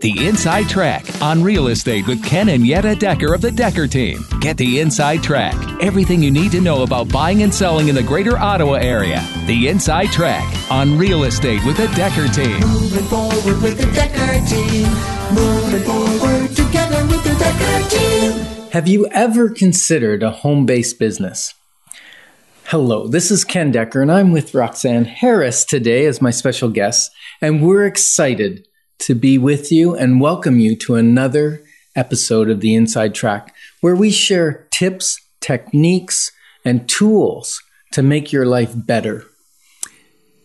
The Inside Track on real estate with Ken and Yetta Decker of the Decker Team. Get the Inside Track. Everything you need to know about buying and selling in the greater Ottawa area. The Inside Track on real estate with the Decker Team. Moving forward with the Decker team. Moving forward together with the Decker team. Have you ever considered a home based business? Hello, this is Ken Decker, and I'm with Roxanne Harris today as my special guest, and we're excited to be with you and welcome you to another episode of the Inside Track, where we share tips, techniques, and tools to make your life better.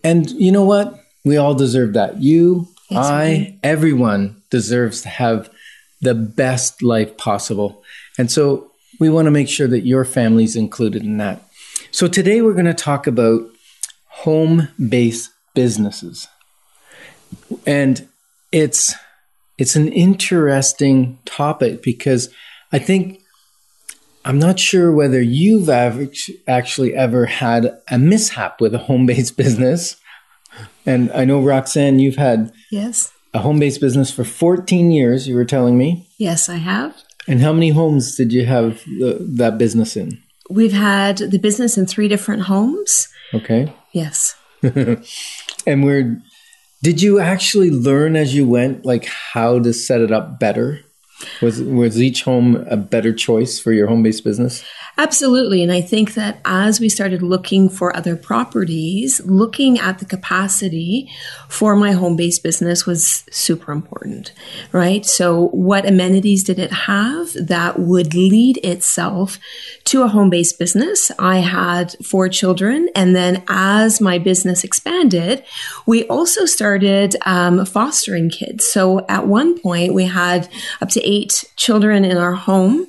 And you know what? We all deserve that. You, I, everyone deserves to have the best life possible. And so we want to make sure that your family's included in that. So today we're going to talk about home based businesses. And it's it's an interesting topic because I think I'm not sure whether you've actually ever had a mishap with a home based business. And I know Roxanne, you've had Yes. a home based business for 14 years, you were telling me. Yes, I have. And how many homes did you have the, that business in? We've had the business in three different homes. Okay. Yes. And we're, did you actually learn as you went, like how to set it up better? Was, was each home a better choice for your home based business? Absolutely. And I think that as we started looking for other properties, looking at the capacity for my home based business was super important, right? So, what amenities did it have that would lead itself to a home based business? I had four children. And then as my business expanded, we also started um, fostering kids. So, at one point, we had up to eight children in our home.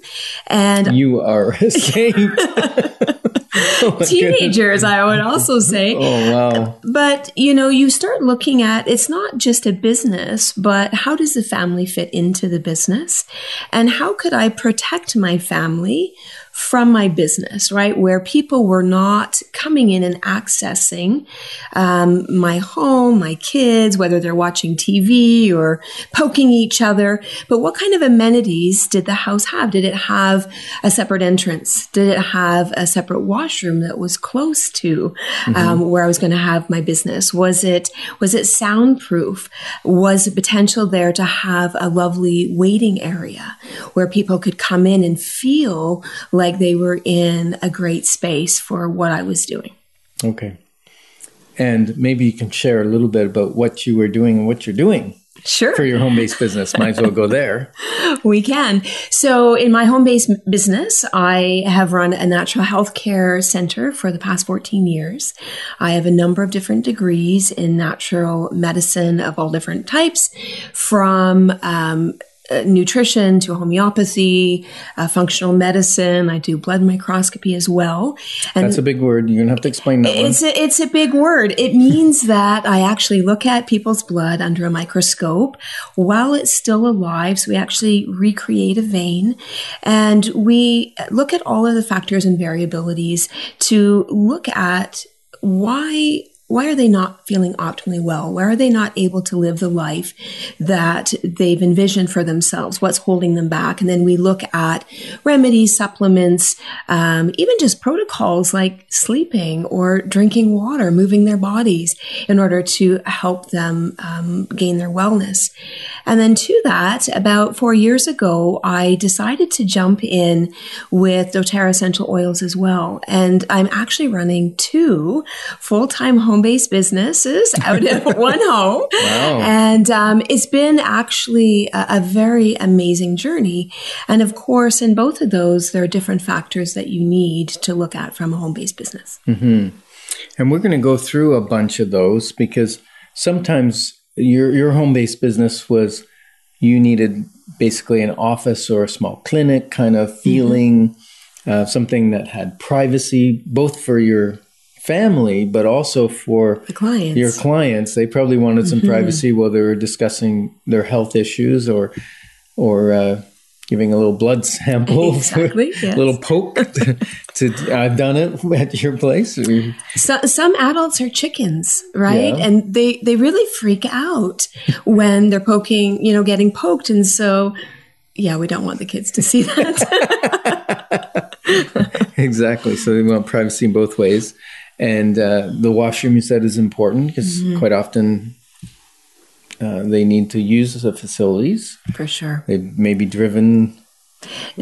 And You are Oh, teenagers, I would also say. Oh, wow. But you know, you start looking at it's not just a business, but how does the family fit into the business? And how could I protect my family from my business, right? Where people were not coming in and accessing um, my home, my kids, whether they're watching TV or poking each other. But what kind of amenities did the house have? Did it have a separate entrance? Did it have a separate washroom that was close to um, where I was going to have my business? Was it was it soundproof? Was the potential there to have a lovely waiting area where people could come in and feel like they were in a great space for what I was doing? Okay. And maybe you can share a little bit about what you were doing and what you're doing Sure. for your home based business. Might as well go there. We can. So, in my home based business, I have run a natural health care center for the past 14 years. I have a number of different degrees in natural medicine of all different types, from um, uh, nutrition to homeopathy, uh, functional medicine. I do blood microscopy as well. And That's a big word. You're going to have to explain that one. it's a, it's a big word. It means that I actually look at people's blood under a microscope while it's still alive. So we actually recreate a vein and we look at all of the factors and variabilities to look at why why are they not feeling optimally well? Why are they not able to live the life that they've envisioned for themselves? What's holding them back? And then we look at remedies, supplements, um, even just protocols like sleeping or drinking water, moving their bodies in order to help them um, gain their wellness. And then to that, about four years ago, I decided to jump in with doTERRA essential oils as well. And I'm actually running two full-time home-based businesses out of one home. Wow. And um, it's been actually a, a very amazing journey. And of course, in both of those, there are different factors that you need to look at from a home-based business. And we're going to go through a bunch of those because sometimes your your home based business was you needed basically an office or a small clinic kind of feeling, uh, something that had privacy, both for your family but also for The clients. your clients. They probably wanted some privacy while they were discussing their health issues or or uh, giving a little blood sample, Exactly, a yes. little poke. to I've done it at your place. So, some adults are chickens, right? Yeah. And they they really freak out when they're poking, you know, getting poked, and so yeah, we don't want the kids to see that. exactly. So they want privacy in both ways. And uh, the washroom you said is important because Mm-hmm. quite often uh, they need to use the facilities. For sure. They may be driven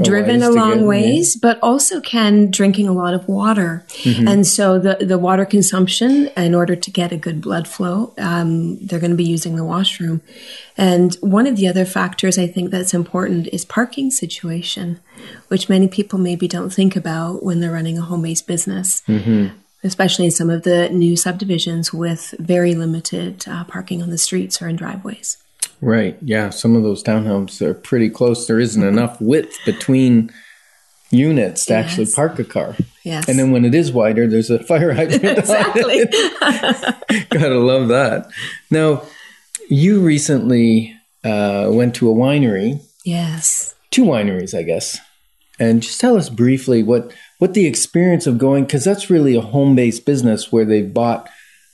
driven a long ways, but also can drinking a lot of water. Mm-hmm. And so the, the water consumption, in order to get a good blood flow, um, they're going to be using the washroom. And one of the other factors I think that's important is parking situation, which many people maybe don't think about when they're running a home based business. Mm-hmm. Especially in some of the new subdivisions with very limited uh, parking on the streets or in driveways. Right. Yeah. Some of those townhomes are pretty close. There isn't enough width between units to actually park a car. Yes. And then when it is wider, there's a fire hydrant. exactly. Gotta love that. Now, you recently uh, went to a winery, yes. two wineries, I guess, and just tell us briefly what what the experience of going because that's really a home based business where they've bought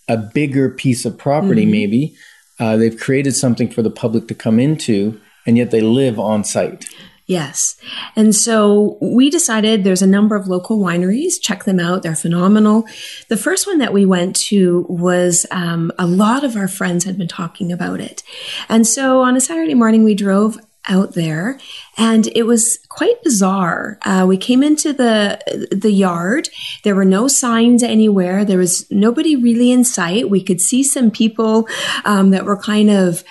a bigger piece of property, maybe. Uh, they've created something for the public to come into, and yet they live on site. Yes. And so we decided there's a number of local wineries. Check them out. They're phenomenal. The first one that we went to was um, a lot of our friends had been talking about it. And so on a Saturday morning, we drove out there and it was quite bizarre. Uh, we came into the the yard. There were no signs anywhere. There was nobody really in sight. We could see some people um, that were kind of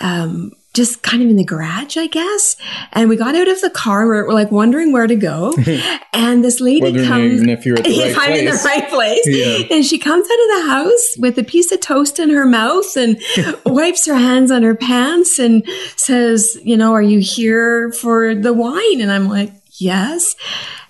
um, just kind of in the garage, I guess. And we got out of the car. We're, we're like wondering where to go. and this lady Wondering comes. if you're at the right I'm in the right place. Yeah. And she comes out of the house with a piece of toast in her mouth and wipes her hands on her pants and says, You know, are you here for the wine? And I'm like, Yes.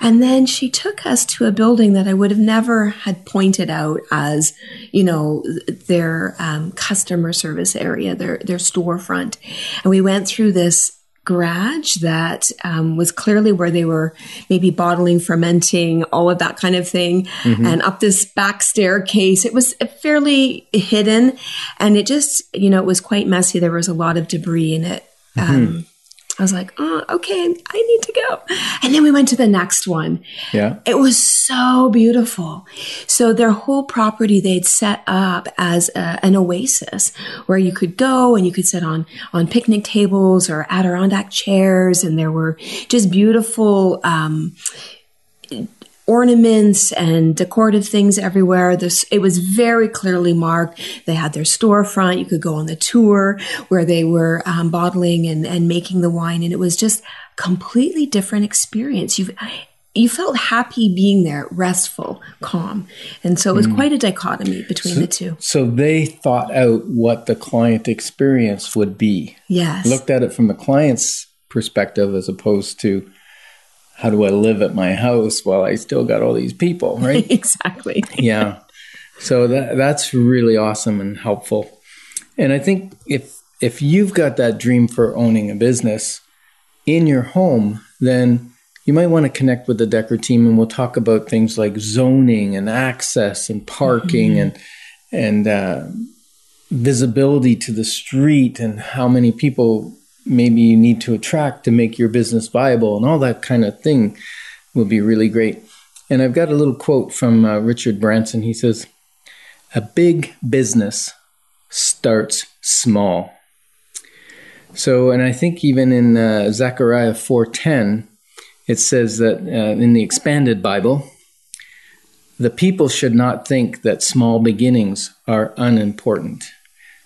And then she took us to a building that I would have never had pointed out as, you know, their um, customer service area, their their storefront. And we went through this garage that um, was clearly where they were maybe bottling, fermenting, all of that kind of thing, and up this back staircase. It was fairly hidden, and it just, you know, it was quite messy. There was a lot of debris in it. Um, I was like, oh, okay, I need to go. And then we went to the next one. Yeah. It was so beautiful. So their whole property they'd set up as a, an oasis where you could go and you could sit on on picnic tables or Adirondack chairs, and there were just beautiful. Um, ornaments and decorative things everywhere. This it was very clearly marked. They had their storefront. You could go on the tour where they were um, bottling and, and making the wine, and it was just completely different experience. You you felt happy being there, restful, calm, and so it was quite a dichotomy between the two. So they thought out what the client experience would be. Yes, Looked at it from the client's perspective as opposed to how do I live at my house while I still got all these people, right? exactly. yeah. So that that's really awesome and helpful. And I think if if you've got that dream for owning a business in your home, then you might want to connect with the Decker team and we'll talk about things like zoning and access and parking and and uh, visibility to the street and how many people maybe you need to attract to make your business viable and all that kind of thing will be really great. And I've got a little quote from uh, Richard Branson. He says, "A big business starts small." So, and I think even in uh, Zechariah four ten, it says that uh, in the expanded Bible, the people should not think that small beginnings are unimportant.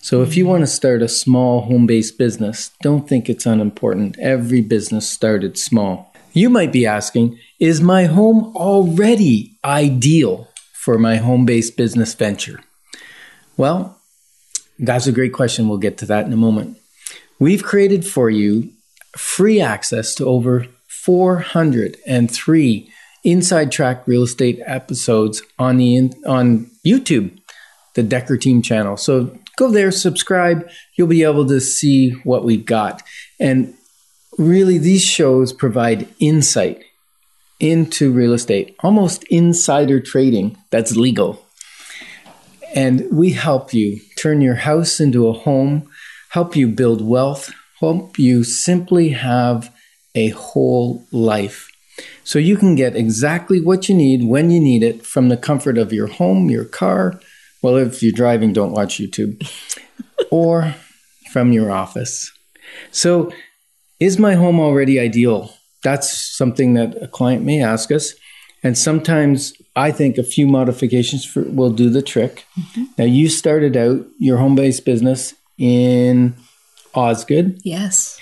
So, if you want to start a small home based business, don't think it's unimportant. Every business started small. You might be asking, is my home already ideal for my home based business venture? Well, that's a great question. We'll get to that in a moment. We've created for you free access to over 403 Inside Track Real Estate episodes on the on YouTube, the Decker Team channel. So go there, subscribe. You'll be able to see what we've got. And really, these shows provide insight into real estate, almost insider trading that's legal. And we help you turn your house into a home, help you build wealth, help you simply have a whole life. So you can get exactly what you need when you need it from the comfort of your home, your car. Well, if you're driving, don't watch YouTube. or from your office. So, is my home already ideal? That's something that a client may ask us. And sometimes I think a few modifications for, will do the trick. Mm-hmm. Now, you started out your home based business in Osgoode, Yes.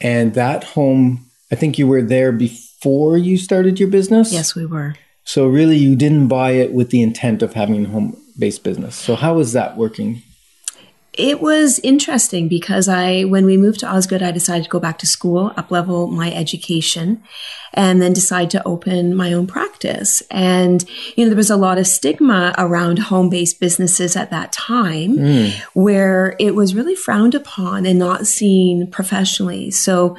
and that home, I think you were there before you started your business. Yes, we were. So, really, you didn't buy it with the intent of having a home based business. So, how was that working? It was interesting because I, when we moved to Osgoode, I decided to go back to school, up level my education, and then decide to open my own practice. And, you know, there was a lot of stigma around home based businesses at that time mm. where it was really frowned upon and not seen professionally. So,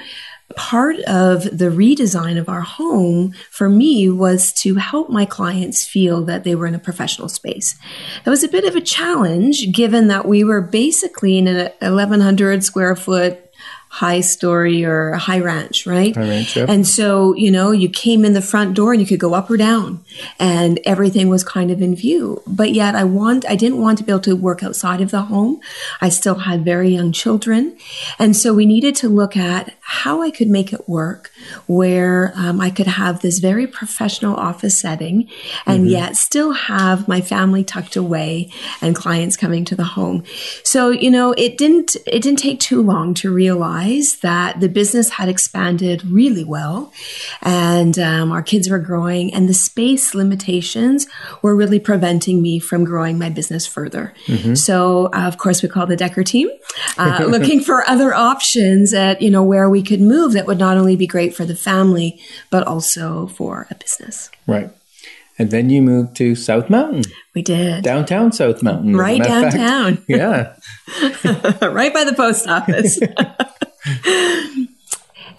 part of the redesign of our home for me was to help my clients feel that they were in a professional space. That was a bit of a challenge given that we were basically in an 1100 square foot high story or high ranch, right? High ranch, yep. And so, you know, you came in the front door and you could go up or down and everything was kind of in view. But yet I want, I didn't want to be able to work outside of the home. I still had very young children. And so we needed to look at how I could make it work where um, I could have this very professional office setting and yet still have my family tucked away and clients coming to the home. So, you know, it didn't, it didn't take too long to realize that the business had expanded really well and um, our kids were growing and the space limitations were really preventing me from growing my business further. So, uh, of course, we called the Decker team, uh, looking for other options at, you know, where we could move that would not only be great for the family, but also for a business. Right. And then you moved to South Mountain, We did. downtown South Mountain. Right of fact. downtown. Yeah. right by the post office.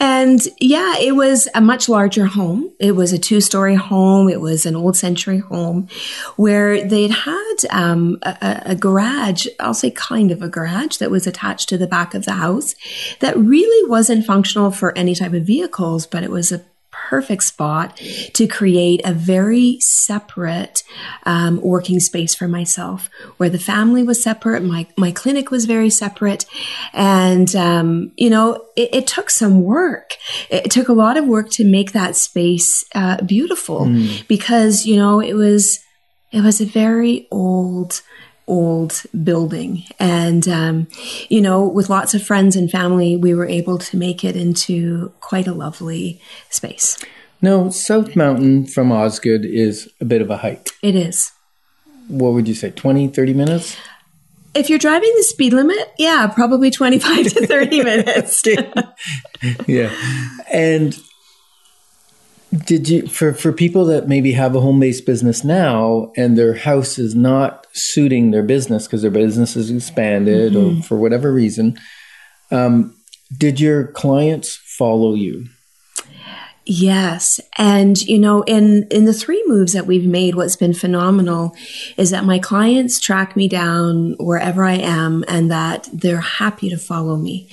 and yeah, it was a much larger home. It was a two story home. It was an old century home where they'd had um, a, a- a garage, I'll say kind of a garage that was attached to the back of the house that really wasn't functional for any type of vehicles, but it was a perfect spot to create a very separate um, working space for myself where the family was separate my, my clinic was very separate. And um, you know it, it took some work. It took a lot of work to make that space uh, beautiful because you know it was it was a very old old building and um, you know with lots of friends and family we were able to make it into quite a lovely space No, South Mountain from Osgoode is a bit of a hike. it is What would you say, 20, 30 minutes? if you're driving the speed limit yeah probably 25 to 30 minutes yeah. And did you for for people that maybe have a home-based business now and their house is not suiting their business because their business is expanded or for whatever reason, um, did your clients follow you? Yes. And, you know, in, in the three moves that we've made, what's been phenomenal is that my clients track me down wherever I am and that they're happy to follow me.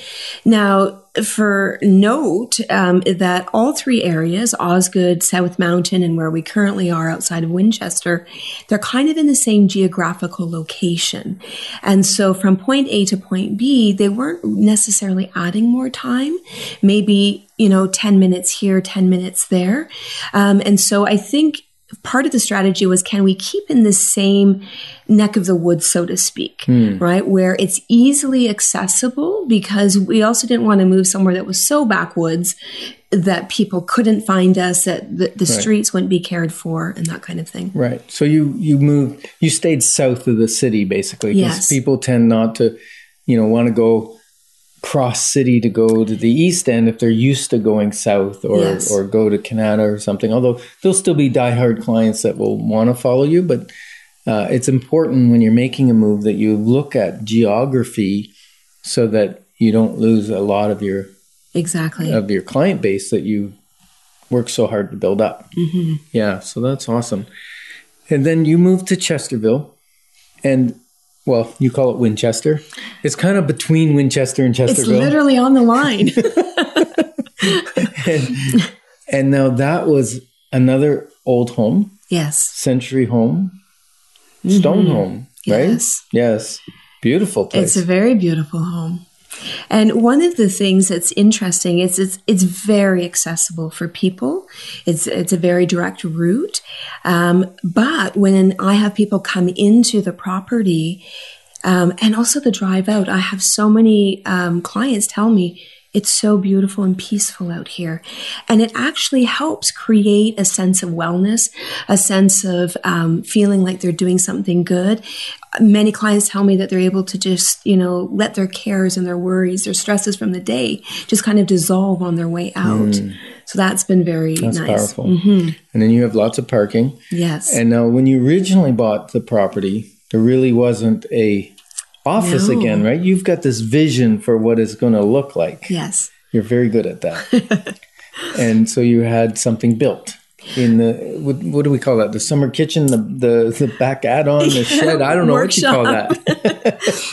Now, for note, um, that all three areas, Osgoode, South Mountain, and where we currently are outside of Winchester, they're kind of in the same geographical location. And so from point A to point B, they weren't necessarily adding more time, maybe, you know, 10 minutes here, 10 minutes there. Um, and so I think part of the strategy was can we keep in the same neck of the woods, so to speak, hmm. right? Where it's easily accessible because we also didn't want to move somewhere that was so backwoods that people couldn't find us, that the, the streets wouldn't be cared for, and that kind of thing. Right. So you you moved you stayed south of the city basically because Yes. people tend not to, you know, want to go cross city to go to the east end if they're used to going south or Yes. or go to Kanata or something. Although there'll still be diehard clients that will want to follow you, but uh, it's important when you're making a move that you look at geography so that you don't lose a lot of your Exactly. of your client base that you work so hard to build up. Mm-hmm. Yeah, so that's awesome. And then you moved to Chesterville, and well, you call it Winchester. It's kind of between Winchester and Chester. it's Chesterville. literally on the line. and, and now that was another old home, yes. century home, stone home, right? Mm-hmm. Yes. Yes. Beautiful place. It's a very beautiful home. And one of the things that's interesting is it's it's very accessible for people. It's it's a very direct route. Um, but when I have people come into the property, um, and also the drive out, I have so many um, clients tell me it's so beautiful and peaceful out here, and it actually helps create a sense of wellness, a sense of um, feeling like they're doing something good many clients tell me that they're able to just you know let their cares and their worries their stresses from the day just kind of dissolve on their way out so that's been very Mm. That's nice powerful. And then you have lots of parking. yes And now, when you originally bought the property, there really wasn't a office No. again, right? You've got this vision for what it's going to look like. yes You're very good at that. and so you had something built in the what, what do we call that? The summer kitchen, the the, the back add-on, the shed. I don't know what you call that.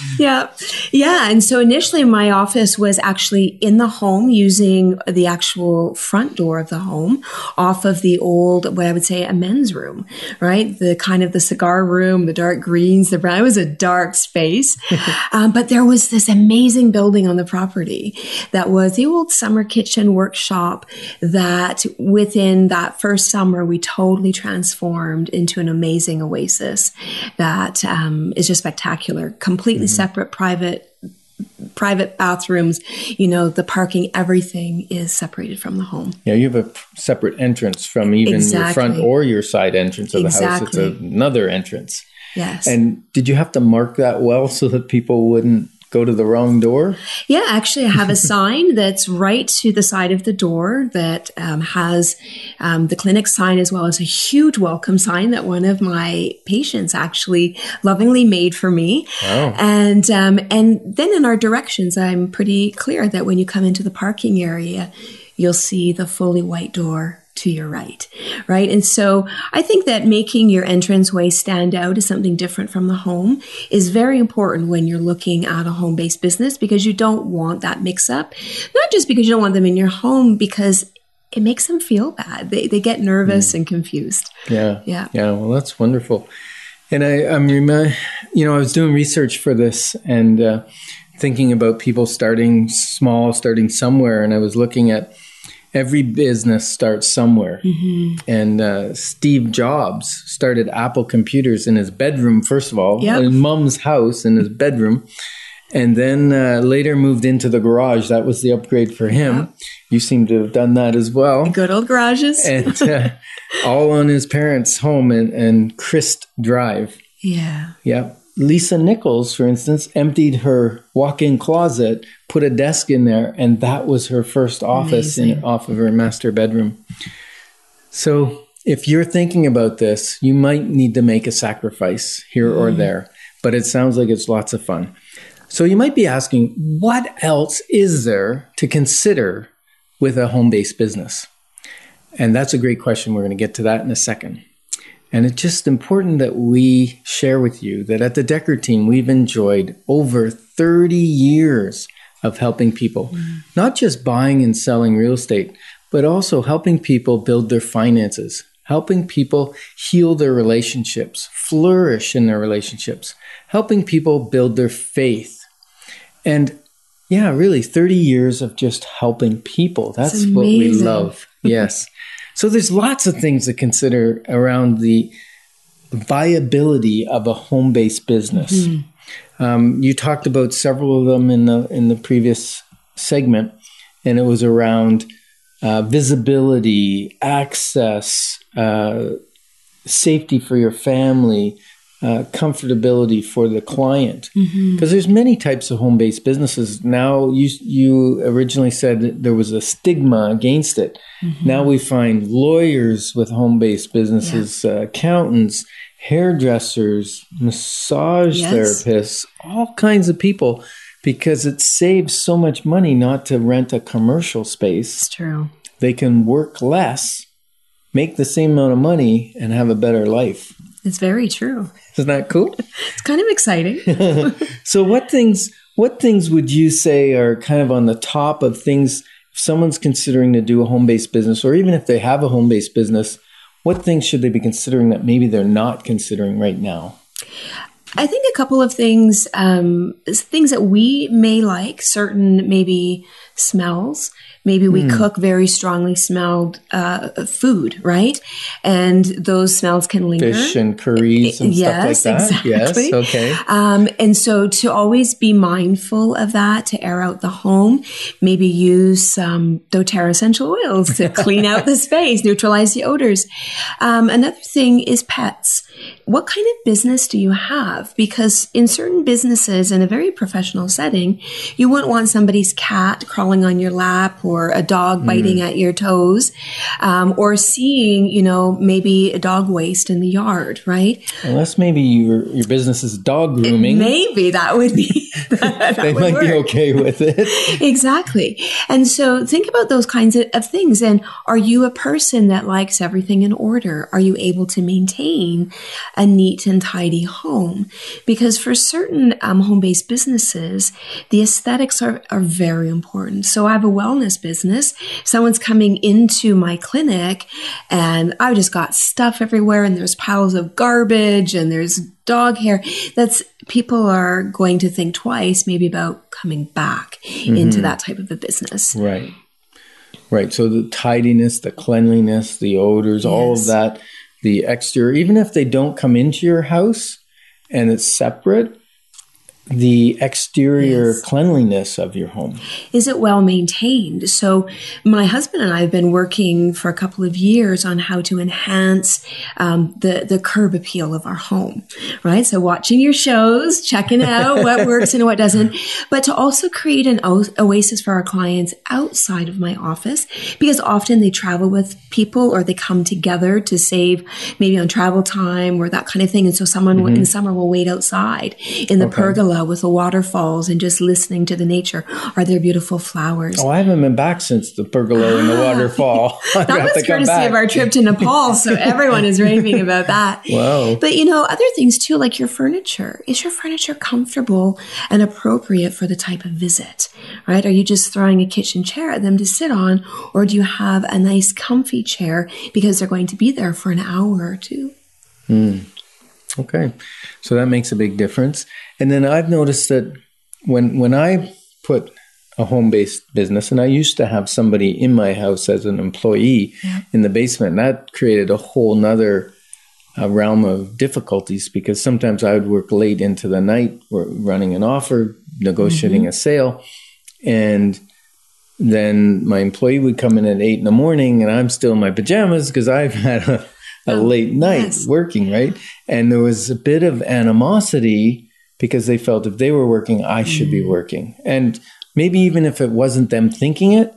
yeah yeah and so initially my office was actually in the home using the actual front door of the home off of the old what i would say a men's room right the kind of the cigar room the dark greens the brown it was a dark space um, but there was this amazing building on the property that was the old summer kitchen workshop that within that first summer we totally transformed into an amazing oasis that um, is just spectacular. Completely separate private private bathrooms. You know the parking everything is separated from the home. Yeah, you have a separate entrance from even your front or your side entrance of the house. It's another entrance. yes. And did you have to mark that well so that people wouldn't go to the wrong door? Yeah, actually, I have a sign that's right to the side of the door that um, has um, the clinic sign as well as a huge welcome sign that one of my patients actually lovingly made for me. Wow. And um, and then in our directions, I'm pretty clear that when you come into the parking area, you'll see the fully white door to your right, right? And so I think that making your entranceway stand out as something different from the home is very important when you're looking at a home based business because you don't want that mix up. Not just because you don't want them in your home, because it makes them feel bad. They, they get nervous and confused. Yeah. Yeah. Yeah. Well, that's wonderful. And I, I'm remi- you know, I was doing research for this and uh, thinking about people starting small, starting somewhere. And I was looking at every business starts somewhere. And uh, Steve Jobs started Apple Computers in his bedroom, first of all, Yep. in mom's house in his bedroom. And then uh, later moved into the garage. That was the upgrade for him. You seem to have done that as well Good old garages. and uh, all on his parents' home and, and Crist Drive. yeah. Yeah. Lisa Nichols, for instance, emptied her walk-in closet, put a desk in there, and that was her first office in, off of her master bedroom. So, if you're thinking about this, you might need to make a sacrifice here or mm. there, but it sounds like it's lots of fun. So, you might be asking, what else is there to consider with a home-based business? And that's a great question. We're going to get to that in a second. And it's just important that we share with you that at the Decker team, we've enjoyed over 30 years of helping people, mm-hmm. not just buying and selling real estate, but also helping people build their finances, helping people heal their relationships, flourish in their relationships, helping people build their faith. And yeah, really 30 years of just helping people. That's what we love. Yes. So there's lots of things to consider around the viability of a home-based business. Um, you talked about several of them in the in the previous segment, and it was around uh, visibility, access, uh, safety for your family, uh, comfortability for the client. Because there's many types of home-based businesses now. You you originally said that there was a stigma against it. Now we find lawyers with home-based businesses, uh, accountants, hairdressers, massage Yes. therapists, all kinds of people because it saves so much money not to rent a commercial space. It's true. They can work less, make the same amount of money, and have a better life. It's very true. Isn't that cool? It's kind of exciting. so what things what things would you say are kind of on the top of things if someone's considering to do a home-based business or even if they have a home-based business, what things should they be considering that maybe they're not considering right now? I think a couple of things, um, things that we may like, certain maybe smells. Maybe we cook very strongly smelled uh, food, right? And those smells can linger. Fish and curries and yes, stuff like that. exactly. Yes, okay. Um, and so to always be mindful of that, to air out the home, maybe use some doTERRA essential oils to clean out the space, neutralize the odors. Um, another thing is pets. What kind of business do you have? Because in certain businesses, in a very professional setting, you wouldn't want somebody's cat crawling on your lap or a dog biting at your toes, um, or seeing, you know, maybe a dog waste in the yard, right? Unless maybe your your business is dog grooming. Maybe that would be that they would might be okay with it. Exactly. And so think about those kinds of, of things. And are you a person that likes everything in order? Are you able to maintain a neat and tidy home? Because for certain um, home based businesses, the aesthetics are, are very important. So I have a wellness business. Someone's coming into my clinic and I've just got stuff everywhere and there's piles of garbage and there's dog hair. That's people are going to think twice maybe about coming back into that type of a business. Right. Right. So the tidiness, the cleanliness, the odors, all of that, the exterior, even if they don't come into your house and it's separate, the exterior Yes. cleanliness of your home. Is it well maintained? So, my husband and I have been working for a couple of years on how to enhance um, the the curb appeal of our home, right? So, watching your shows, checking out what works and what doesn't, but to also create an o- oasis for our clients outside of my office because often they travel with people or they come together to save maybe on travel time or that kind of thing. And so, someone in summer will wait outside in the pergola with the waterfalls and just listening to the nature. Are there beautiful flowers? Oh, I haven't been back since the pergola and the ah, waterfall. I that have was to come courtesy of our trip to Nepal, so everyone is raving about that. Wow. But you know, other things too, like your furniture. Is your furniture comfortable and appropriate for the type of visit? Right? Are you just throwing a kitchen chair at them to sit on, or do you have a nice comfy chair because they're going to be there for an hour or two? Hmm. Okay, so that makes a big difference. And then I've noticed that when when I put a home based business, and I used to have somebody in my house as an employee in the basement, that created a whole nother uh, realm of difficulties because sometimes I would work late into the night, running an offer, negotiating a sale, and then my employee would come in at eight in the morning and I'm still in my pajamas because I've had a, a late night yes. working, right? And there was a bit of animosity because they felt if they were working, I should be working. And maybe even if it wasn't them thinking it,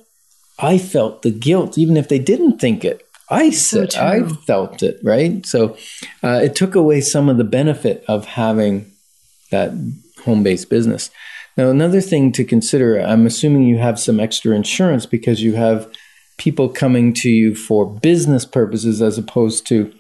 I felt the guilt, even if they didn't think it. I said, I felt it, right? So uh, it took away some of the benefit of having that home based business. Now, another thing to consider I'm assuming you have some extra insurance because you have people coming to you for business purposes as opposed to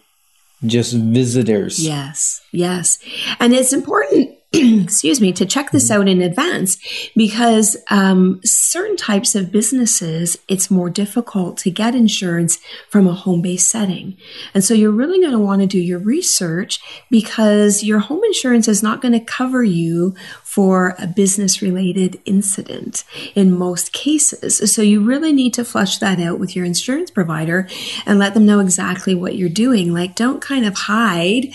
just visitors. Yes, yes. And it's important, excuse me, to check this out in advance because um, certain types of businesses, it's more difficult to get insurance from a home based setting. And so you're really going to want to do your research because your home insurance is not going to cover you for a business related incident in most cases. So you really need to flush that out with your insurance provider and let them know exactly what you're doing. Like, don't kind of hide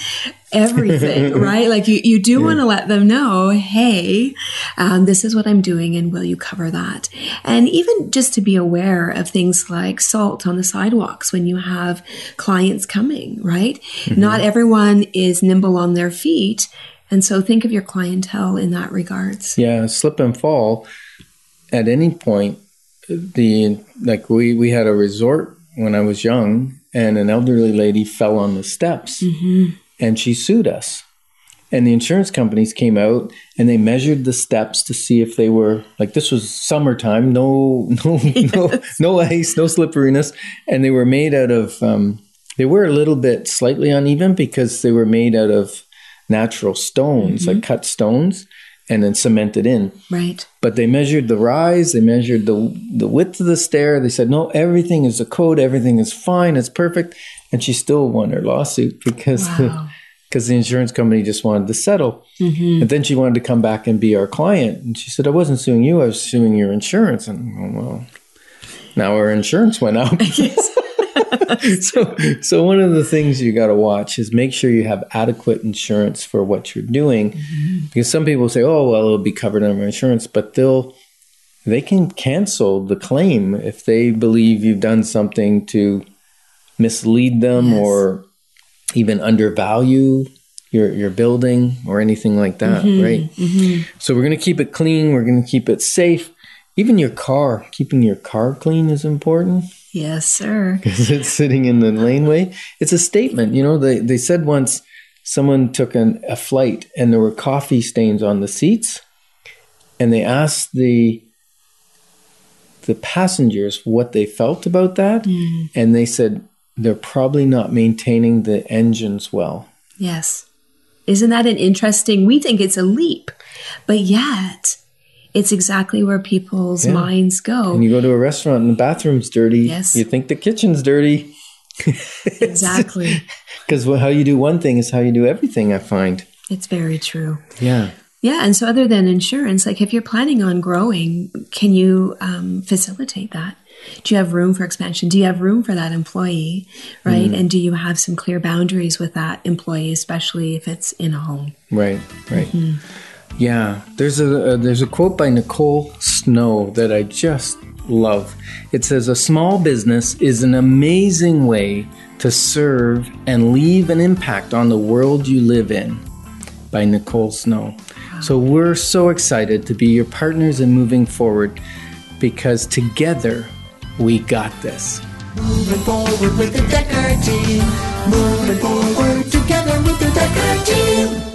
everything, right? Like you, you do want to let them know, hey, um, this is what I'm doing and will you cover that? And even just to be aware of things like salt on the sidewalks when you have clients coming, right? Not everyone is nimble on their feet. And so think of your clientele in that regards. Yeah, slip and fall at any point. The like we we had a resort when I was young, and an elderly lady fell on the steps, and she sued us. And the insurance companies came out and they measured the steps to see if they were like this was summertime, no, no, no, no ice, no slipperiness, and they were made out of. Um, they were a little bit slightly uneven because they were made out of natural stones, like cut stones, and then cemented in. Right. But they measured the rise, they measured the the width of the stair. They said, no, everything is a code, everything is fine, it's perfect. And she still won her lawsuit because Wow. because the insurance company just wanted to settle. Mm-hmm. And then she wanted to come back and be our client. And she said, I wasn't suing you, I was suing your insurance. And oh, well, now our insurance went up. so, so one of the things you got to watch is make sure you have adequate insurance for what you're doing, mm-hmm. because some people say, "Oh, well, it'll be covered under insurance," but they'll they can cancel the claim if they believe you've done something to mislead them Yes. or even undervalue your your building or anything like that, mm-hmm. right? Mm-hmm. So we're going to keep it clean. We're going to keep it safe. Even your car, keeping your car clean is important Yes, sir. because it's sitting in the laneway. It's a statement. You know, they, they said once someone took an, a flight and there were coffee stains on the seats, and they asked the the passengers what they felt about that, mm. and they said they're probably not maintaining the engines well. Yes. Isn't that an interesting? We think it's a leap, but yet it's exactly where people's Yeah. minds go. When you go to a restaurant and the bathroom's dirty, Yes. you think the kitchen's dirty. exactly. Because how you do one thing is how you do everything, I find. It's very true. Yeah. Yeah. And so, other than insurance, like if you're planning on growing, can you um, facilitate that? Do you have room for expansion? Do you have room for that employee? Right. And do you have some clear boundaries with that employee, especially if it's in a home? Right, right. Yeah, there's a, uh there's a quote by Nicole Snow that I just love. It says a small business is an amazing way to serve and leave an impact on the world you live in by Nicole Snow. So we're so excited to be your partners in moving forward because together we got this. Moving forward with the Decker team. Moving forward together with the Decker team.